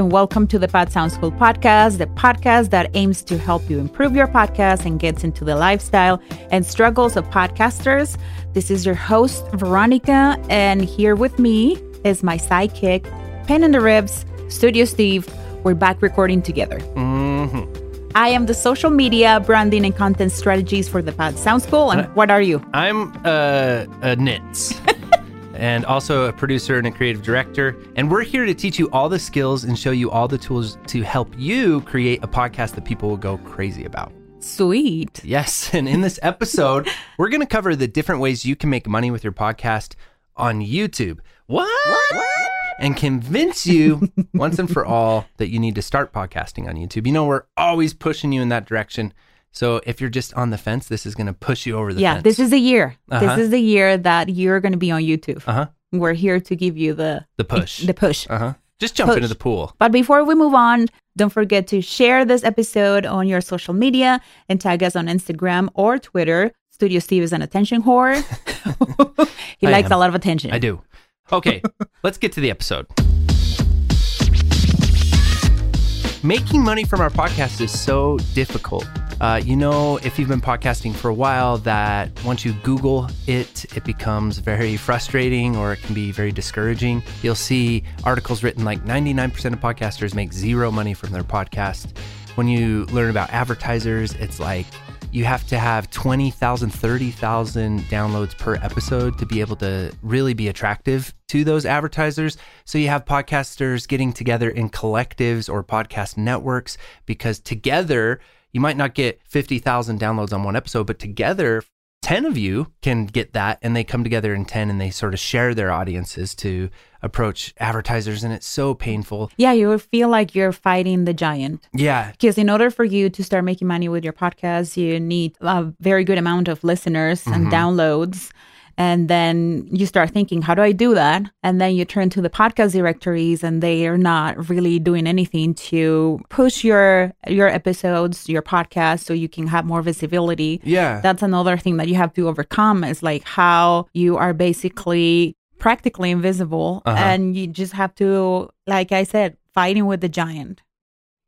And welcome to the Pod Sound School podcast, the podcast that aims to help you improve your podcast and gets into the lifestyle and struggles of podcasters. This is your host, Veronica, and here with me is my sidekick, Pen in the Ribs, Studio Steve. We're back recording together. Mm-hmm. I am the social media, branding, and content strategies for the Pod Sound School. And what are you? I'm uh, a nits. and also a producer and a creative director. And we're here to teach you all the skills and show you all the tools to help you create a podcast that people will go crazy about. Sweet. Yes. And in this episode, we're going to cover the different ways you can make money with your podcast on YouTube. What? what? And convince you once and for all that you need to start podcasting on YouTube. You know, we're always pushing you in that direction. So if you're just on the fence, this is going to push you over the fence. yeah, fence. this is the year. Uh-huh. This is the year that you're going to be on YouTube. Uh huh. We're here to give you the The push. The push. Uh huh. Just jump into the pool. But before we move on, don't forget to share this episode on your social media and tag us on Instagram or Twitter. Studio Steve is an attention whore. he I likes am. a lot of attention. I do. Okay, let's get to the episode. Making money from our podcast is so difficult. Uh, you know, if you've been podcasting for a while, that once you Google it, it becomes very frustrating or it can be very discouraging. You'll see articles written like 99% of podcasters make zero money from their podcast. When you learn about advertisers, it's like you have to have 20,000, 30,000 downloads per episode to be able to really be attractive to those advertisers. So you have podcasters getting together in collectives or podcast networks because together you might not get 50,000 downloads on one episode, but together 10 of you can get that and they come together in 10 and they sort of share their audiences to approach advertisers and it's so painful. Yeah, you feel like you're fighting the giant. Yeah, Because in order for you to start making money with your podcast, you need a very good amount of listeners and Mhm. downloads. And then you start thinking, how do I do that? And then you turn to the podcast directories and they are not really doing anything to push your your episodes, your podcast so you can have more visibility. yeah. That's another thing that you have to overcome is like how you are basically practically invisible Uh-huh. and you just have to like I said, fighting with the giant.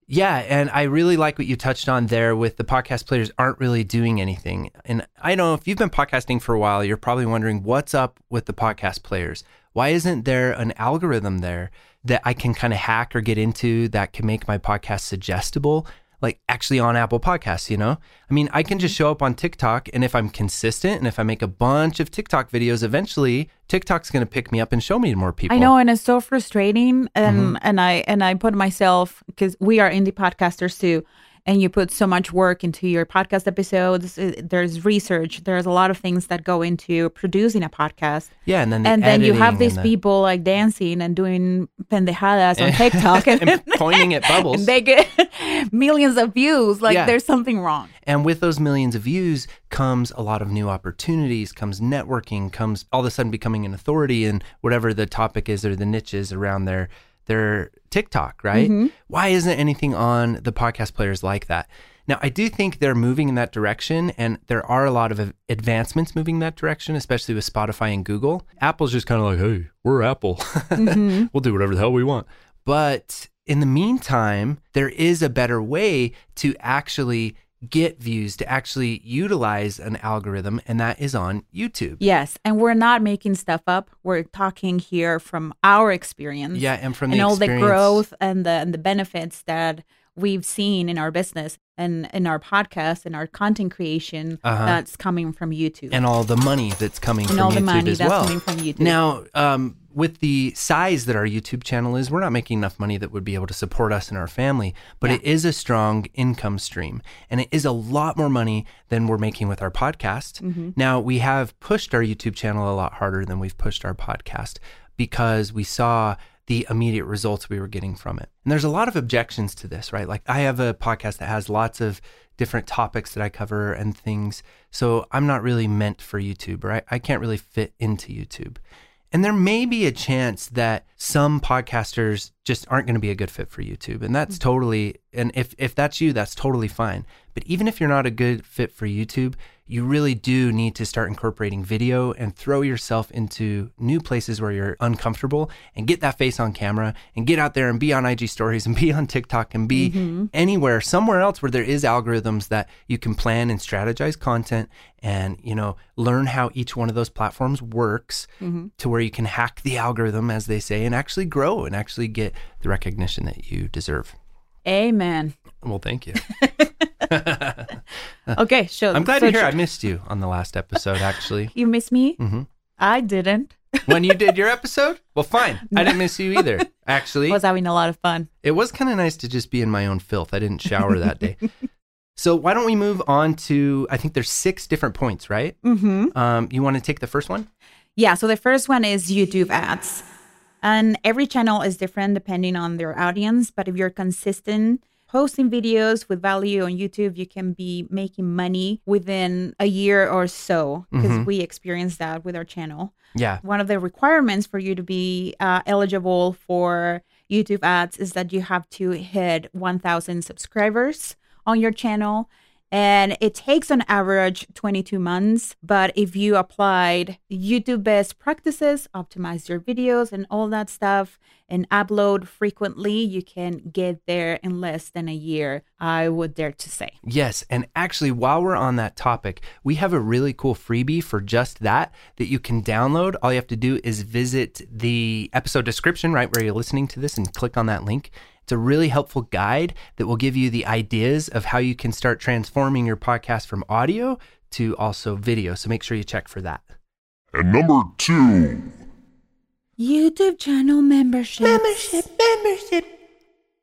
Yeah, and I really like what you touched on there with the podcast players aren't really doing anything. And I know if you've been podcasting for a while, you're probably wondering what's up with the podcast players. Why isn't there an algorithm there that I can kind of hack or get into that can make my podcast suggestible? Like actually on Apple Podcasts, you know? I mean, I can just show up on TikTok, and if I'm consistent and if I make a bunch of TikTok videos, eventually TikTok's going to pick me up and show me to more people. I know, and it's so frustrating. And Mm-hmm. and I and I put myself because we are indie podcasters too, and you put so much work into your podcast episodes. Uh, There's research. There's a lot of things that go into producing a podcast, Yeah, and then the and then you have these the- people like dancing and doing pendejadas on TikTok, and, and pointing at bubbles. and they get millions of views. Like Yeah. there's something wrong. And with those millions of views comes a lot of new opportunities, comes networking, comes all of a sudden becoming an authority in whatever the topic is or the niches around their their TikTok, right? Mm-hmm. Why isn't anything on the podcast players like that? Now, I do think they're moving in that direction, and there are a lot of advancements moving in that direction, especially with Spotify and Google. Apple's just kind of like, hey, we're Apple. Mm-hmm. we'll do whatever the hell we want. But in the meantime, there is a better way to actually get views, to actually utilize an algorithm, and that is on YouTube. Yes, and we're not making stuff up. We're talking here from our experience. Yeah, and from the and all the growth and the and the benefits that we've seen in our business and in our podcast and our content creation Uh-huh. that's coming from YouTube. and all the money that's coming And from all the YouTube money as that's well. coming from YouTube. Now, um, with the size that our YouTube channel is, we're not making enough money that would be able to support us and our family, but Yeah. it is a strong income stream and it is a lot more money than we're making with our podcast. Mm-hmm. Now, we have pushed our YouTube channel a lot harder than we've pushed our podcast because we saw the immediate results we were getting from it. And there's a lot of objections to this, right? Like I have a podcast that has lots of different topics that I cover and things. So I'm not really meant for YouTube, or I, I can't really fit into YouTube. And there may be a chance that some podcasters just aren't going to be a good fit for YouTube. And that's mm-hmm. totally And if, if that's you, that's totally fine. But even if you're not a good fit for YouTube, you really do need to start incorporating video and throw yourself into new places where you're uncomfortable and get that face on camera and get out there and be on IG stories and be on TikTok and be mm-hmm. anywhere, somewhere else where there is algorithms that you can plan and strategize content and, you know, learn how each one of those platforms works mm-hmm. to where you can hack the algorithm, as they say, and actually grow and actually get the recognition that you deserve. Amen. Well, thank you. Okay, so I'm glad so to hear tr- I missed you on the last episode, actually. you missed me. Mhm. I didn't. when you did your episode? Well, fine. I didn't miss you either, actually. Was having a lot of fun. It was kind of nice to just be in my own filth. I didn't shower that day. So why don't we move on to? I think there's six different points, right? Mm-hmm. Um, you want to take the first one? Yeah. So the first one is YouTube ads, and every channel is different depending on their audience. But if you're consistent posting videos with value on YouTube, you can be making money within a year or so because we experienced that with our channel. Yeah. one of the requirements for you to be uh, eligible for YouTube ads is that you have to hit 1,000 subscribers on your channel. And it takes on average 22 months. But if you applied YouTube best practices, optimize your videos and all that stuff, and upload frequently, you can get there in less than a year, I would dare to say. Yes, and actually, while we're on that topic, we have a really cool freebie for just that that you can download. All you have to do is visit the episode description right where you're listening to this and click on that link. It's a really helpful guide that will give you the ideas of how you can start transforming your podcast from audio to also video. So make sure you check for that. And number two, YouTube channel membership. Membership, membership.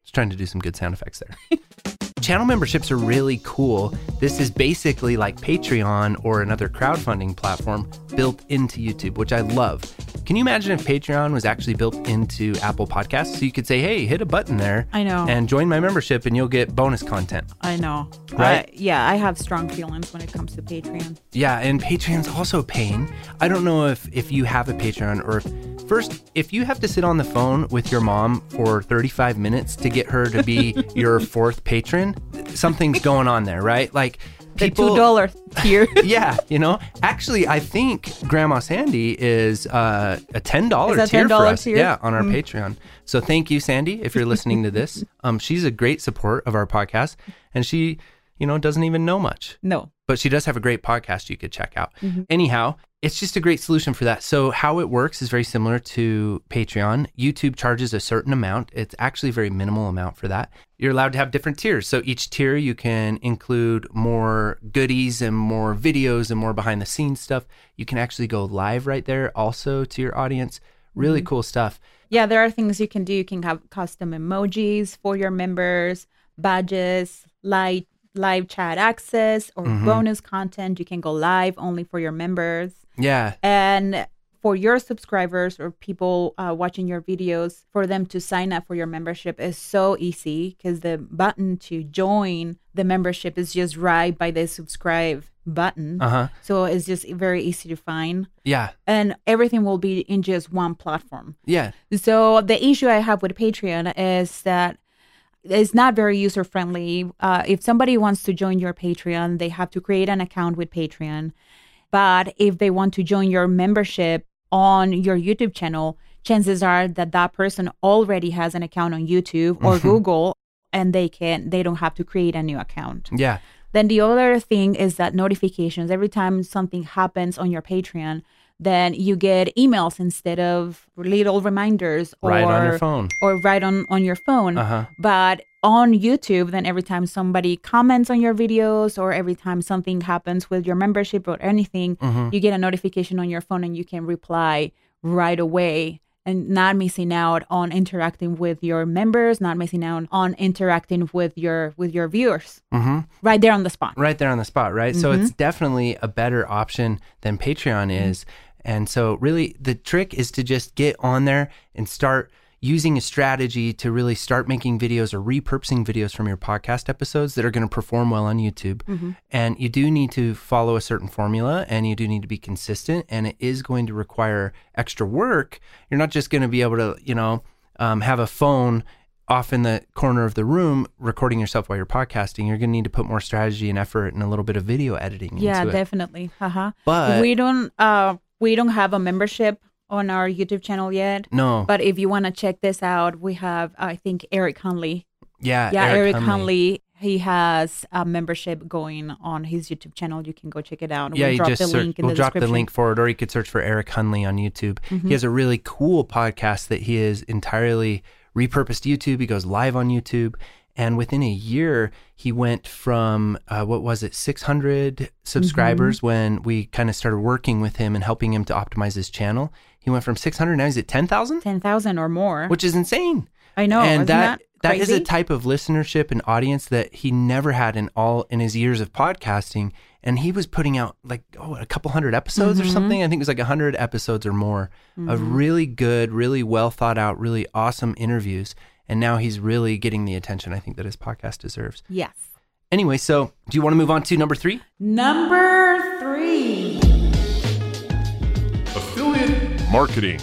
Just trying to do some good sound effects there. Channel memberships are really cool. This is basically like Patreon or another crowdfunding platform built into YouTube, which I love. Can you imagine if Patreon was actually built into Apple Podcasts? So you could say, hey, hit a button there I know. and join my membership and you'll get bonus content. I know. Right? I- yeah, I have strong feelings when it comes to Patreon. Yeah, and Patreon's also a pain. I don't know if if you have a Patreon or if first if you have to sit on the phone with your mom for 35 minutes to get her to be your fourth patron, something's going on there, right? Like The two dollar tier. yeah, you know. Actually, I think Grandma Sandy is uh, a ten dollar Is tier for $10 us. tier? Mm. Yeah, on our Patreon. So thank you, Sandy, if you're listening to this. Um, she's a great support of our podcast, and she, you know, doesn't even know much no. but she does have a great podcast you could check out. Mm-hmm. Anyhow, it's just a great solution for that. So, how it works is very similar to Patreon. YouTube charges a certain amount, it's actually a very minimal amount for that. You're allowed to have different tiers. So, each tier you can include more goodies and more videos and more behind the scenes stuff. You can actually go live right there also to your audience. Really mm-hmm. cool stuff. Yeah, there are things you can do. You can have custom emojis for your members, badges, live live chat access, or Mm-hmm. bonus content. You can go live only for your members. Yeah. And for your subscribers or people uh, watching your videos, for them to sign up for your membership is so easy because the button to join the membership is just right by the subscribe button. Uh huh. So it's just very easy to find. Yeah. And everything will be in just one platform. Yeah. So the issue I have with Patreon is that it's not very user friendly. Uh, if somebody wants to join your Patreon, they have to create an account with Patreon. But if they want to join your membership on your YouTube channel, chances are that that person already has an account on YouTube or Google, and they can they don't have to create a new account. Yeah. Then the other thing is that notifications. Every time something happens on your Patreon, then you get emails instead of little reminders or Right on your phone. or right on on your phone. Uh huh. But on YouTube, then every time somebody comments on your videos or every time something happens with your membership or anything, Mm-hmm. you get a notification on your phone and you can reply right away and not missing out on interacting with your members, not missing out on interacting with your with your viewers Mm-hmm. right there on the spot. right there on the spot, right? So it's definitely a better option than Patreon is. And so, really, the trick is to just get on there and start using a strategy to really start making videos or repurposing videos from your podcast episodes that are going to perform well on YouTube. And you do need to follow a certain formula and you do need to be consistent. And it is going to require extra work. You're not just going to be able to, you know, um, have a phone off in the corner of the room recording yourself while you're podcasting, you're going to need to put more strategy and effort and a little bit of video editing Yeah, into it. definitely. Uh-huh. But we don't uh we don't have a membership on our YouTube channel yet. no, But if you want to check this out, we have I think Eric Hunley. yeah, Yeah, Eric, Hunley. Hunley. He has a membership going on his YouTube channel. You can go check it out. Yeah, we'll you drop just the search, link in we'll the drop the link for it, or you could search for Eric Hunley on YouTube. Mm-hmm. He has a really cool podcast that he is entirely repurposed YouTube. He goes live on YouTube, and within a year, he went from uh, what was it, 600 subscribers Mm-hmm. when we kind of started working with him and helping him to optimize his channel. He went from 600 now he's at 10,000, Ten thousand or more. which is insane. I know. and isn't that that is a type of listenership and audience that he never had in all in his years of podcasting and he was putting out like oh a couple hundred episodes Mm-hmm. or something i think it was like 100 episodes or more of really good really well thought out really awesome interviews and now he's really getting the attention i think that his podcast deserves Yes. anyway so do you want to move on to number three Number three. Affiliate marketing.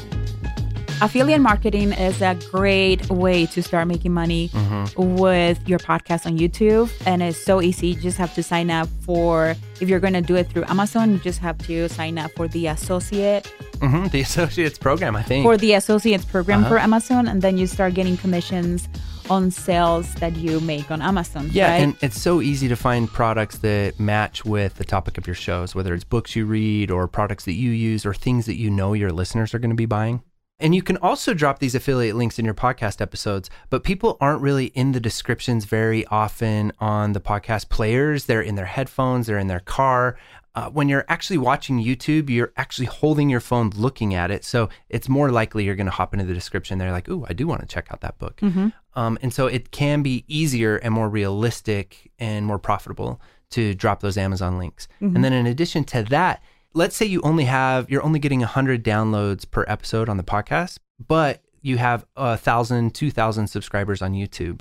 Affiliate marketing is a great way to start making money Mm-hmm. with your podcast on YouTube. And it's so easy. You just have to sign up for, if you're going to do it through Amazon, you just have to sign up for the associate, hmm the associates program i think for the associates program Uh-huh. for Amazon. And then you start getting commissions on sales that you make on Amazon. Yeah, right? and it's so easy to find products that match with the topic of your shows, whether it's books you read or products that you use or things that you know your listeners are going to be buying. And you can also drop these affiliate links in your podcast episodes, but people aren't really in the descriptions very often on the podcast players. They're in their headphones, they're in their car. Uh, when you're actually watching YouTube, you're actually holding your phone looking at it. So it's more likely you're going to hop into the description. They're like, ooh, I do want to check out that book. Um, and so it can be easier and more realistic and more profitable to drop those Amazon links. And then in addition to that, let's say you only have, you're only getting 100 downloads per episode on the podcast, but you have a thousand, two thousand subscribers on YouTube.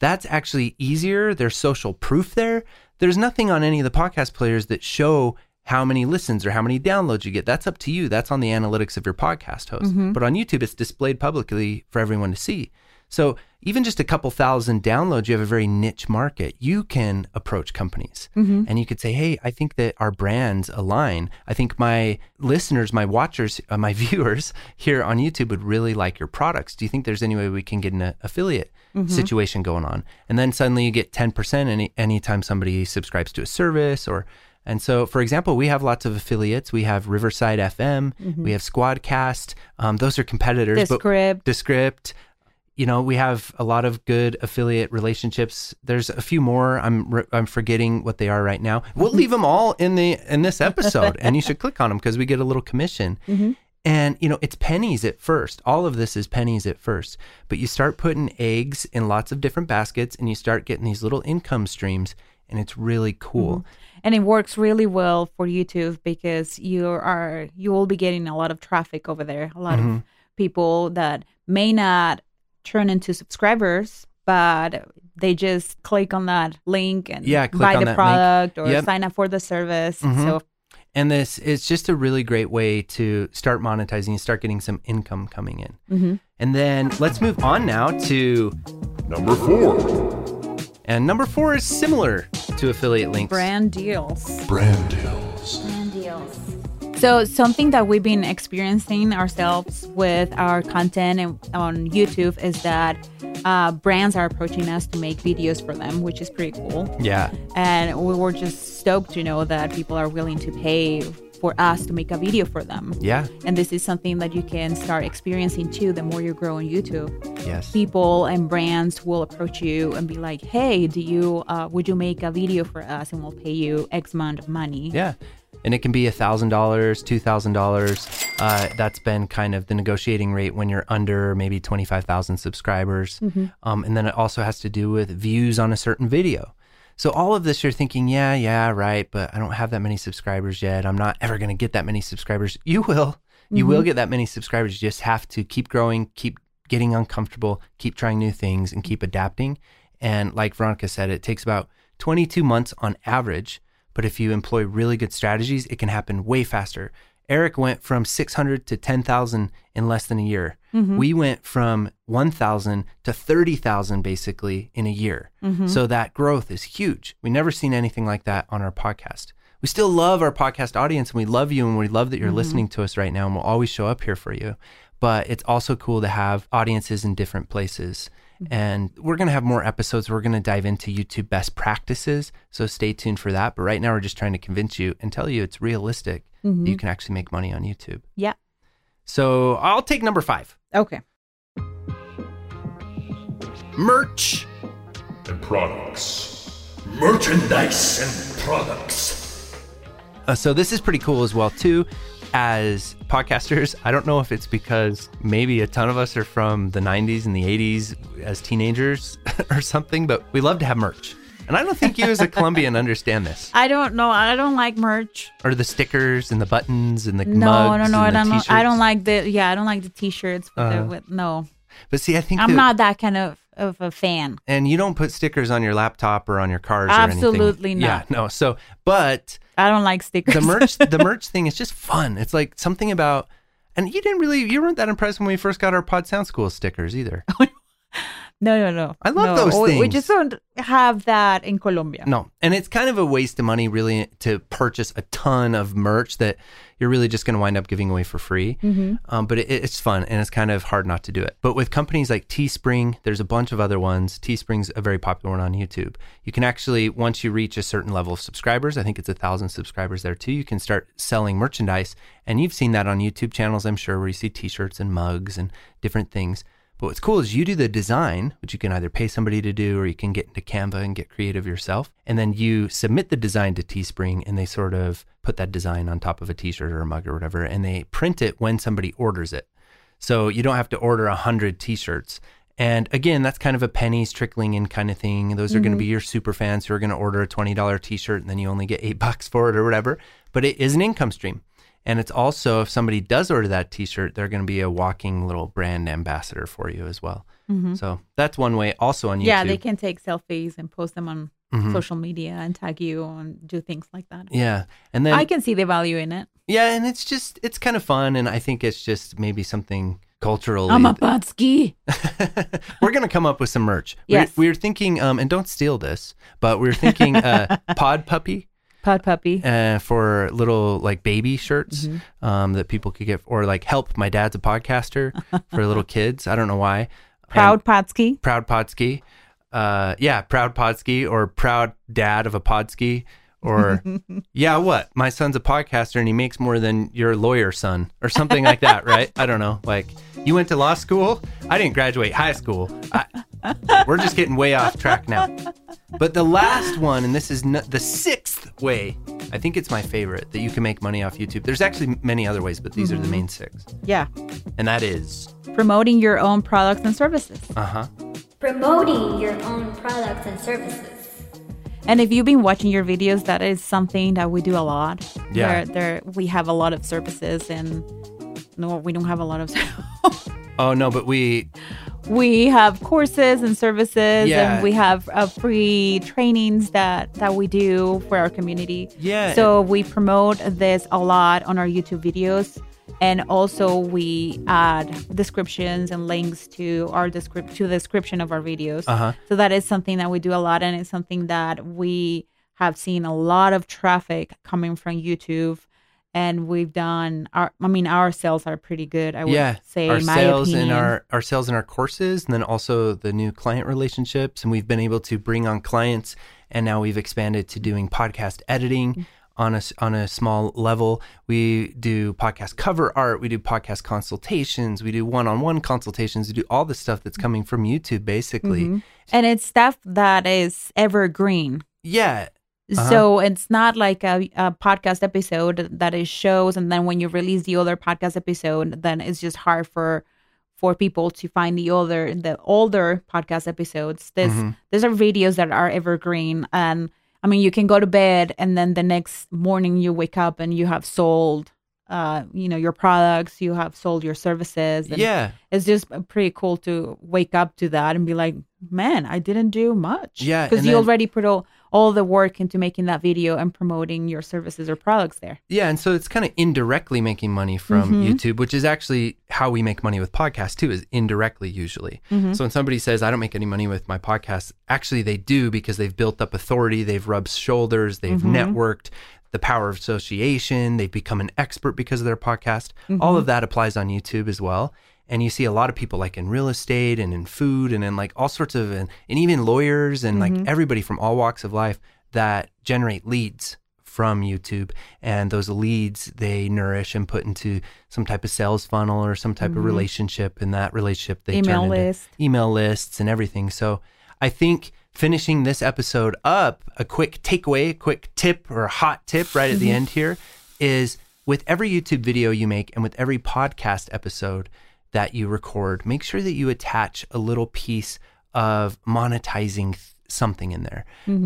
That's actually easier. There's social proof there. There's nothing on any of the podcast players that show how many listens or how many downloads you get. That's up to you. That's on the analytics of your podcast host. Mm-hmm. But on YouTube, it's displayed publicly for everyone to see. So even just a couple thousand downloads, you have a very niche market. You can approach companies and you could say, Hey, I think that our brands align. I think my listeners, my watchers, uh, my viewers here on YouTube would really like your products. Do you think there's any way we can get an uh, affiliate situation going on? And then suddenly you get 10% any, anytime somebody subscribes to a service or and so, for example, we have lots of affiliates. We have Riverside FM, we have Squadcast. Um, those are competitors. but- Descript. You know, we have a lot of good affiliate relationships. There's a few more. I'm re- I'm forgetting what they are right now. We'll leave them all in the in this episode, and you should click on them because we get a little commission. And you know, it's pennies at first. All of this is pennies at first, but you start putting eggs in lots of different baskets, and you start getting these little income streams, and it's really cool. and it works really well for YouTube because you are you will be getting a lot of traffic over there. A lot Mm-hmm. of people that may not turn into subscribers, but they just click on that link and Yeah, buy the that link. product or Yep. sign up for the service. Mhm. So And this is just a really great way to start monetizing and start getting some income coming in. Mhm. And then let's move on now to Number four. and number four is similar to affiliate links. brand deals. Brand deals. So something that we've been experiencing ourselves with our content and on YouTube is that uh, brands are approaching us to make videos for them, which is pretty cool. Yeah. And we were just stoked to know that people are willing to pay for us to make a video for them. Yeah. And this is something that you can start experiencing too the more you grow on YouTube. Yes. People and brands will approach you and be like, "Hey, do you uh, would you make a video for us and we'll pay you X amount of money?" Yeah. And it can be $1,000, $2,000. Uh, that's been kind of the negotiating rate when you're under maybe 25,000 subscribers. Um, and then it also has to do with views on a certain video. So all of this, you're thinking, yeah, yeah, right, but I don't have that many subscribers yet. I'm not ever going to get that many subscribers. You will. You will get that many subscribers. You just have to keep growing, keep getting uncomfortable, keep trying new things, and keep adapting. And like Veronica said, it takes about 22 months on average. But if you employ really good strategies, it can happen way faster. Eric went from 600 to 10,000 in less than a year. Mm-hmm. We went from 1,000 to 30,000 basically in a year. Mm-hmm. So that growth is huge. We never seen anything like that on our podcast. We still love our podcast audience and we love you and we love that you're listening to us right now and we'll always show up here for you. But it's also cool to have audiences in different places. And we're going to have more episodes. We're going to dive into YouTube best practices. So stay tuned for that. But right now, we're just trying to convince you and tell you it's realistic that you can actually make money on YouTube. Yeah. So I'll take number five Okay. merch. and products. Merchandise and products. Uh, so this is pretty cool as well too. As podcasters, I don't know if it's because maybe a ton of us are from the 90s and the 80s as teenagers or something, but we love to have merch. And I don't think you as a Colombian understand this. I don't know. I don't like merch. Or the stickers and the buttons and the No, mugs no, no. I don't. know- I don't like the. Yeah, I don't like the t-shirts with Uh, the. With, no, But see, I think I'm that- not that kind of of a fan. And you don't put stickers on your laptop or on your cars or anything. Absolutely not. Yeah, no. So, but I don't like stickers. the merch the merch thing is just fun. It's like something about and you didn't really you weren't that impressed when we first got our Pod Sound School stickers either. no, no, no. I love no. those we, We just don't have that in Colombia. No. And it's kind of a waste of money really to purchase a ton of merch that you're really just going to wind up giving away for free. Mm-hmm. Um, but it, it's fun and it's kind of hard not to do it. But with companies like Teespring, there's a bunch of other ones. Teespring's a very popular one on YouTube. You can actually, once you reach a certain level of subscribers, I think it's a thousand subscribers there too, you can start selling merchandise. And you've seen that on YouTube channels, I'm sure, where you see t shirts and mugs and different things. But what's cool is you do the design, which you can either pay somebody to do or you can get into Canva and get creative yourself. And then you submit the design to Teespring and they sort of put that design on top of a t shirt or a mug or whatever. And they print it when somebody orders it. So you don't have to order a hundred t-shirts. And again, that's kind of a pennies trickling in kind of thing. Those are going to be mm-hmm. your super fans who are going to order a $20 t-shirt and then you only get eight bucks for it or whatever. But it is an income stream. And it's also, if somebody does order that t-shirt, they're going to be a walking little brand ambassador for you as well. So that's one way also on YouTube. Mm-hmm. Yeah, they can take selfies and post them on Mhm. social media and tag you and do things like that. Yeah. And then I can see the value in it. Yeah, and it's just it's kind of fun, and I think it's just maybe something cultural. I'm a we're gonna come up with some merch. Yes. we we're thinking, um, and don't steal this, but we are thinking uh, pod puppy Pod puppy. uh, for little like baby shirts Mm-hmm. um, that people could get, or like help. My dad's a podcaster for little kids. I don't know why. Proud Podski. proud podski. Uh, yeah, proud podski or proud dad of a podski. Or yeah, what? My son's a podcaster and he makes more than your lawyer son or something like that, right? I don't know. Like you went to law school. I didn't graduate high school. I, we're just getting way off track now. But the last one, and this is n- the sixth way. I think it's my favorite that you can make money off YouTube. There's actually many other ways, but these are the main six, Yeah. and that is, Promoting your own products and services. uh huh. Promoting your own products and services. And if you've been watching your videos, that is something that we do a lot. Yeah. There, there we have a lot of services and no, we don't have a lot of Oh no, but we we have courses and services Yeah. and we have uh, free trainings that that we do for our community Yeah. so we promote this a lot on our youtube videos and also we add descriptions and links to our descrip- to the description of our videos Uh-huh. so that is something that we do a lot and it's something that we have seen a lot of traffic coming from youtube and we've done our i mean our sales are pretty good i would yeah, say our my sales opinion and our our sales and our courses, and then also the new client relationships, and we've been able to bring on clients, and now we've expanded to doing podcast editing. On a, on a small level, we do podcast cover art, we do podcast consultations, we do one on one consultations, we do all the stuff that's coming from YouTube basically. Mm-hmm. and it's stuff that is evergreen. Yeah. Uh-huh. So it's not like a, a podcast episode that is shows, and then when you release the other podcast episode, then it's just hard for for people to find the other the older podcast episodes. This Mhm. these are videos that are evergreen, and I mean you can go to bed, and then the next morning you wake up and you have sold, uh, you know, your products, you have sold your services. And Yeah. it's just pretty cool to wake up to that and be like, man, I didn't do much. Yeah, because you then- already put all, all the work into making that video and promoting your services or products there. Yeah, and so it's kind of indirectly making money from Mm-hmm. YouTube, which is actually how we make money with podcasts too, is indirectly usually. Mm-hmm. So when somebody says, I don't make any money with my podcast, actually they do because they've built up authority, they've rubbed shoulders, they've Mm-hmm. networked, the power of association, they've become an expert because of their podcast. Mm-hmm. All of that applies on YouTube as well. And you see a lot of people like in real estate and in food and in like all sorts of, and, and even lawyers and Mm-hmm. like everybody from all walks of life that generate leads from YouTube. And those leads they nourish and put into some type of sales funnel or some type of relationship. And that relationship they Mm-hmm. Email turn into list. email lists and everything. So I think finishing this episode up, a quick takeaway, a quick tip or a hot tip right at the end here is with every YouTube video you make and with every podcast episode that you record, make sure that you attach a little piece of monetizing th- something in there.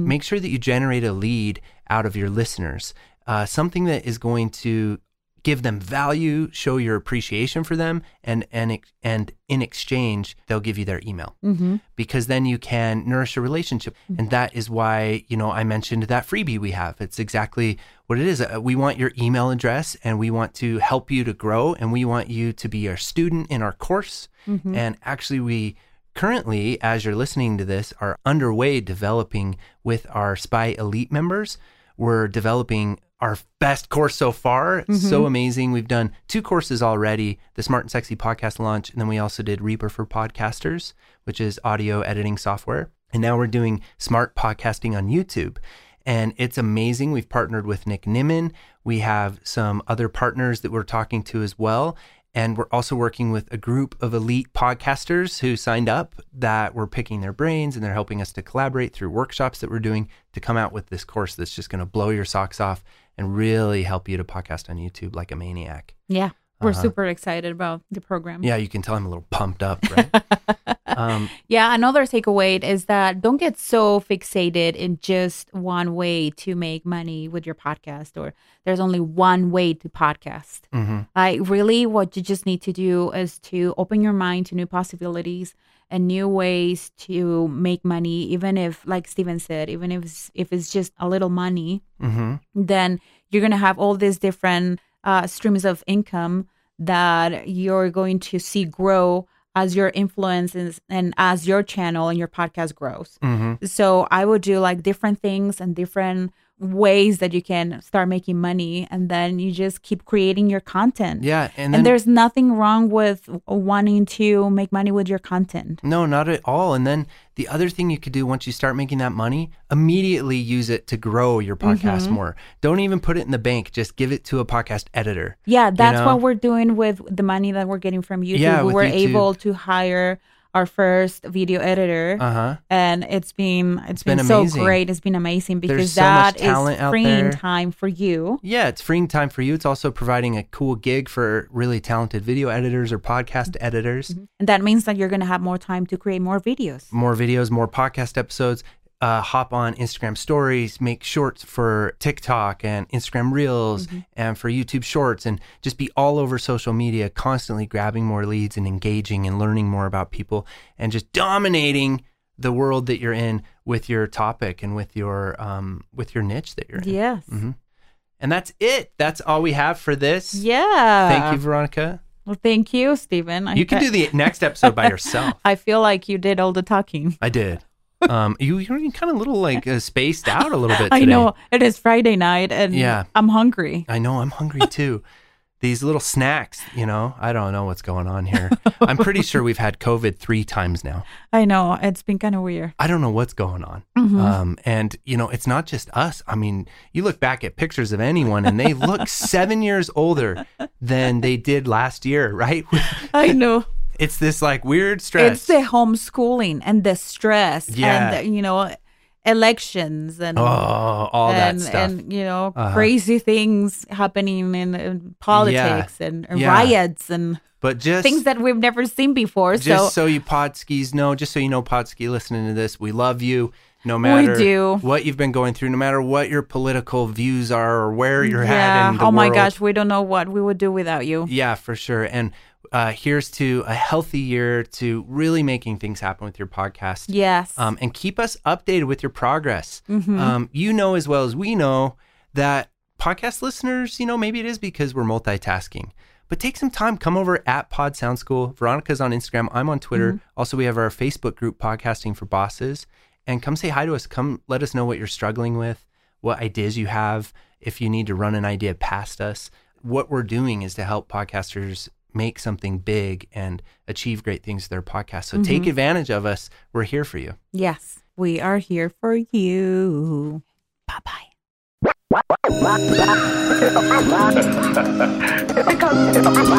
Make sure that you generate a lead out of your listeners, uh, something that is going to give them value, show your appreciation for them, and and and in exchange they'll give you their email mm-hmm. because then you can nourish a relationship, mm-hmm. and that is why you know I mentioned that freebie we have. It's exactly what it is. Uh, We want your email address, and we want to help you to grow, and we want you to be our student in our course. Mm-hmm. And actually, we currently, as you're listening to this, are underway developing with our Spy Elite members. We're developing our best course so far. It's so mm-hmm. amazing. We've done two courses already the Smart and Sexy podcast launch, and then we also did Reaper for Podcasters, which is audio editing software. And now we're doing smart podcasting on YouTube. And it's amazing. We've partnered with Nick Nimmin. We have some other partners that we're talking to as well. And we're also working with a group of elite podcasters who signed up that we're picking their brains and they're helping us to collaborate through workshops that we're doing to come out with this course that's just going to blow your socks off and really help you to podcast on YouTube like a maniac. Yeah. We're super excited about the program. Uh-huh. Yeah, you can tell I'm a little pumped up, right? um, Yeah, another takeaway is that don't get so fixated in just one way to make money with your podcast, or there's only one way to podcast. Like, really, what you just need to do is to open your mind to new possibilities and new ways to make money, even if, like Steven said, even if it's, if it's just a little money, then you're going to have all these different uh, streams of income that you're going to see grow as your influence is, and as your channel and your podcast grows. So I would do like different things and different ways that you can start making money and then you just keep creating your content. yeah, and And, there's nothing wrong with wanting to make money with your content. No, not at all. And then the other thing you could do once you start making that money, immediately use it to grow your podcast Mm-hmm. more. Don't even put it in the bank. Just give it to a podcast editor. Yeah, that's know? what we're doing with the money that we're getting from YouTube. Yeah, we were YouTube. able to hire our first video editor. Uh huh. and it's been it's been been, so great. It's been amazing because so that is freeing time for you. Yeah, it's freeing time for you. It's also providing a cool gig for really talented video editors or podcast editors. And that means that you're going to have more time to create more videos. More videos, more podcast episodes. Uh, hop on Instagram stories, make shorts for TikTok and Instagram Reels and for YouTube Shorts, and just be all over social media, constantly grabbing more leads and engaging and learning more about people and just dominating the world that you're in with your topic and with your um, with your niche that you're in. Yes. And that's it. That's all we have for this. Yeah. Thank you, Veronica. Well, thank you, Stephen. I You can do the next episode by yourself. I feel like you did all the talking. I did. Um, you you're kind of little like uh, spaced out a little bit. Today. I know it is Friday night and Yeah. I'm hungry. I know. I'm hungry too. These little snacks, you know, I don't know what's going on here. I'm pretty sure we've had COVID three times now. I know it's been kind of weird. I don't know what's going on. Mm-hmm. Um, and, you know, it's not just us. I mean, you look back at pictures of anyone and they look seven years older than they did last year, right? I know. It's this like weird stress. It's the homeschooling and the stress Yeah. and the, you know elections and oh, all and, that stuff. and you know Uh-huh. crazy things happening in, in politics and, and Yeah. riots and but just things that we've never seen before. just so so, you podskis know, just so you know, podski listening to this, we love you. No matter what you've been going through, no matter what your political views are or where you're at yeah. in the Oh my world. gosh, we don't know what we would do without you. Yeah, for sure. And Uh, here's to a healthy year to really making things happen with your podcast. Yes. Um, and keep us updated with your progress. Um, you know as well as we know that podcast listeners, you know, maybe it is because we're multitasking. But take some time, come over at Pod Sound School. Veronica's on Instagram. I'm on Twitter. Also, we have our Facebook group, Podcasting for Bosses. And come say hi to us. Come let us know what you're struggling with, what ideas you have. If you need to run an idea past us, what we're doing is to help podcasters make something big and achieve great things with their podcast. So mm-hmm. take advantage of us. We're here for you. yes. We are here for you. Bye bye. Because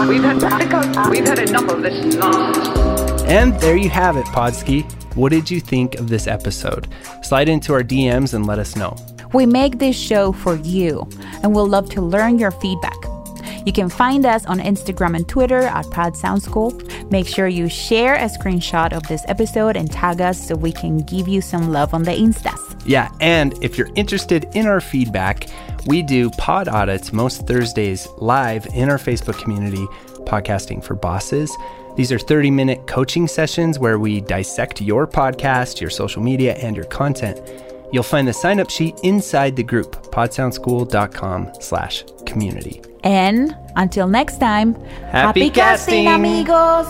we've had, because we've had enough of this nonsense. And there you have it, Podski. What did you think of this episode? Slide into our DMs and let us know. We make this show for you, and we'll love to learn your feedback. You can find us on Instagram and Twitter at Pod Sound School. Make sure you share a screenshot of this episode and tag us so we can give you some love on the Instas. Yeah, and if you're interested in our feedback, we do pod audits most Thursdays live in our Facebook community, Podcasting for Bosses. These are 30 minute coaching sessions where we dissect your podcast, your social media, and your content. You'll find the sign up sheet inside the group, podsoundschool.com slash community. And until next time, Happy casting. amigos!